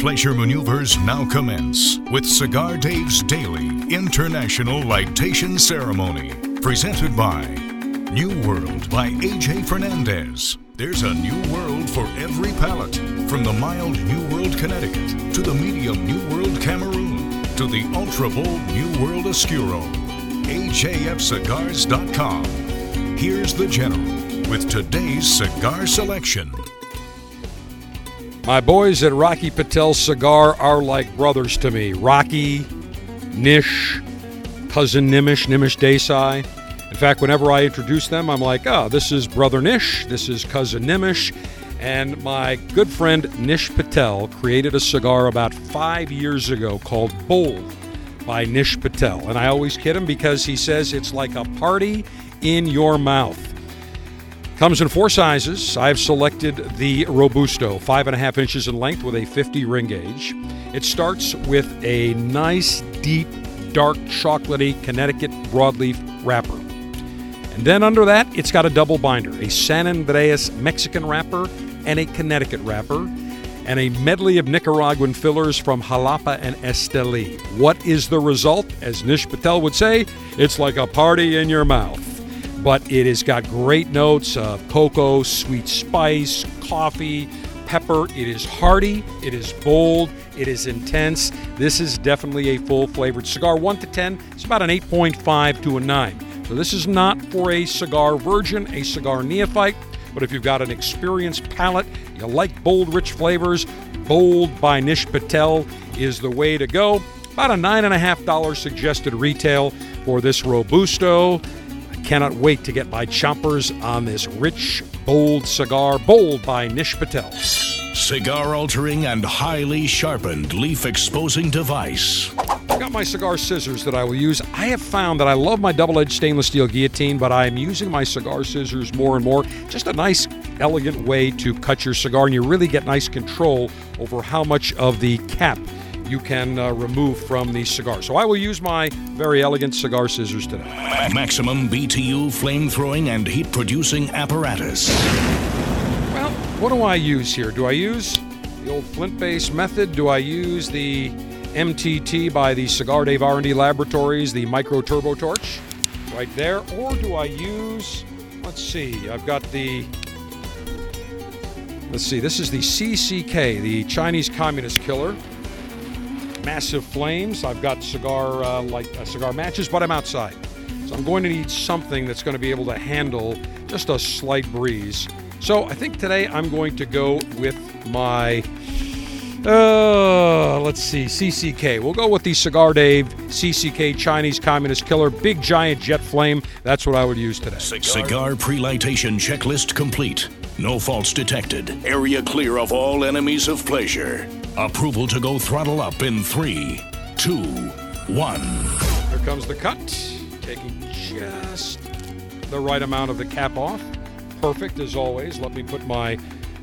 Fleischer maneuvers now commence with Cigar Dave's Daily International Lightation Ceremony, presented by New World by AJ Fernandez. There's a new world for every palate, from the mild New World Connecticut to the medium New World Cameroon to the ultra bold New World Oscuro. AJFcigars.com. Here's the General with today's cigar selection. My boys at Rocky Patel Cigar are like brothers to me. Rocky, Nish, cousin Nimish, Nimish Desai. In fact, whenever I introduce them, I'm like, oh, this is brother Nish, this is cousin Nimish. And my good friend Nish Patel created a cigar about five years ago called Bold by Nish Patel. And I always kid him because he says it's like a party in your mouth. Comes in four sizes. I've selected the Robusto, five and a half inches in length with a 50 ring gauge. It starts with a nice, deep, dark, chocolatey Connecticut broadleaf wrapper. And then under that, it's got a double binder a San Andrés Mexican wrapper and a Connecticut wrapper, and a medley of Nicaraguan fillers from Jalapa and Esteli. What is the result? As Nish Patel would say, it's like a party in your mouth but it has got great notes of cocoa, sweet spice, coffee, pepper. It is hearty, it is bold, it is intense. This is definitely a full flavored cigar. 1 to 10, it's about an 8.5 to a 9. So this is not for a cigar virgin, a cigar neophyte, but if you've got an experienced palate, you like bold, rich flavors, Bold by Nish Patel is the way to go. About a $9.5 suggested retail for this Robusto. Cannot wait to get my chompers on this rich, bold cigar, bold by Nish Patel. Cigar altering and highly sharpened leaf exposing device. I got my cigar scissors that I will use. I have found that I love my double edged stainless steel guillotine, but I'm using my cigar scissors more and more. Just a nice, elegant way to cut your cigar, and you really get nice control over how much of the cap you can uh, remove from the cigar. So I will use my very elegant cigar scissors today. Maximum BTU flame throwing and heat producing apparatus. Well, what do I use here? Do I use the old flint-based method? Do I use the MTT by the Cigar Dave R&D Laboratories, the micro turbo torch, right there, or do I use? Let's see. I've got the. Let's see. This is the CCK, the Chinese Communist Killer massive flames. I've got cigar uh, like uh, cigar matches, but I'm outside, so I'm going to need something that's going to be able to handle just a slight breeze. So I think today I'm going to go with my. Uh, let's see, CCK. We'll go with the Cigar Dave CCK Chinese Communist Killer, big giant jet flame. That's what I would use today. Cigar pre-lightation checklist complete. No faults detected. Area clear of all enemies of pleasure. Approval to go throttle up in three, two, one. Here comes the cut. Taking just the right amount of the cap off. Perfect as always. Let me put my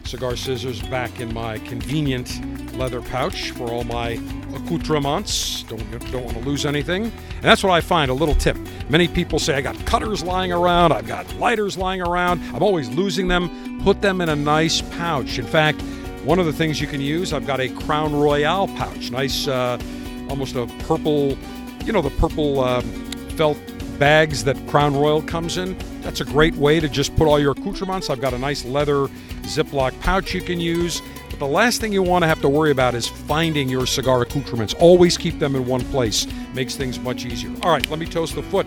cigar scissors back in my convenient leather pouch for all my accoutrements. Don't, don't want to lose anything. And that's what I find a little tip. Many people say, I got cutters lying around, I've got lighters lying around, I'm always losing them. Put them in a nice pouch. In fact, one of the things you can use, I've got a Crown Royal pouch, nice, uh, almost a purple, you know, the purple uh, felt bags that Crown Royal comes in. That's a great way to just put all your accoutrements. I've got a nice leather Ziploc pouch you can use. But the last thing you want to have to worry about is finding your cigar accoutrements. Always keep them in one place. Makes things much easier. All right, let me toast the foot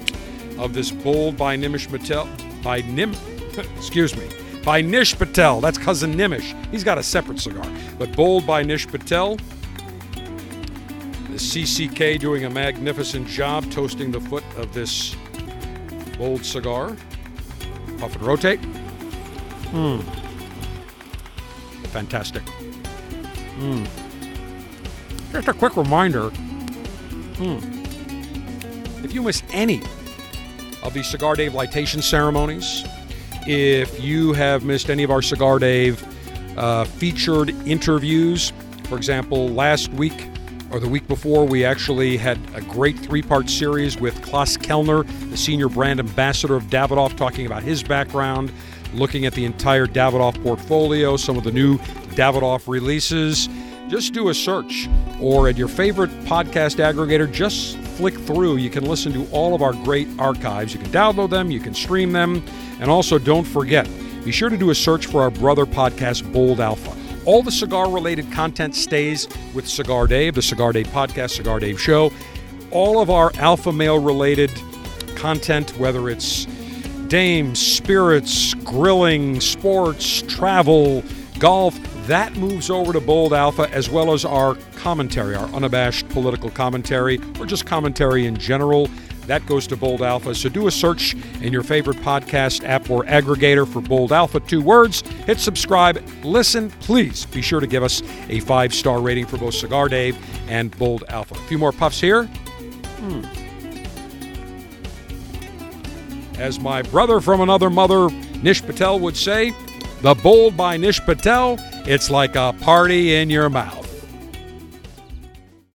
of this bold by Nimish Patel. By Nim, excuse me, by Nish Patel. That's cousin Nimish. He's got a separate cigar. But Bold by Nish Patel. The CCK doing a magnificent job toasting the foot of this bold cigar. Puff and rotate. Mmm. Fantastic. Mmm. Just a quick reminder. Hmm. If you miss any of the Cigar Dave lightation ceremonies, if you have missed any of our Cigar Dave uh, featured interviews, for example, last week or the week before, we actually had a great three part series with Klaus Kellner, the senior brand ambassador of Davidoff, talking about his background, looking at the entire Davidoff portfolio, some of the new Davidoff releases. just do a search or at your favorite podcast aggregator, just flick through. You can listen to all of our great archives. You can download them, you can stream them, and also don't forget, be sure to do a search for our brother podcast, Bold Alpha. All the cigar related content stays with Cigar Dave, the Cigar Dave podcast, Cigar Dave show. All of our alpha male related content, whether it's dames, spirits, grilling, sports, travel, golf, that moves over to Bold Alpha as well as our commentary, our unabashed political commentary, or just commentary in general. That goes to Bold Alpha. So do a search in your favorite podcast app or aggregator for Bold Alpha, two words. Hit subscribe. Listen, please be sure to give us a five star rating for both Cigar Dave and Bold Alpha. A few more puffs here. Hmm. As my brother from another mother, Nish Patel, would say, the Bold by Nish Patel, it's like a party in your mouth.